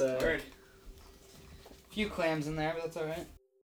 Uh, a Few clams in there, but that's all right.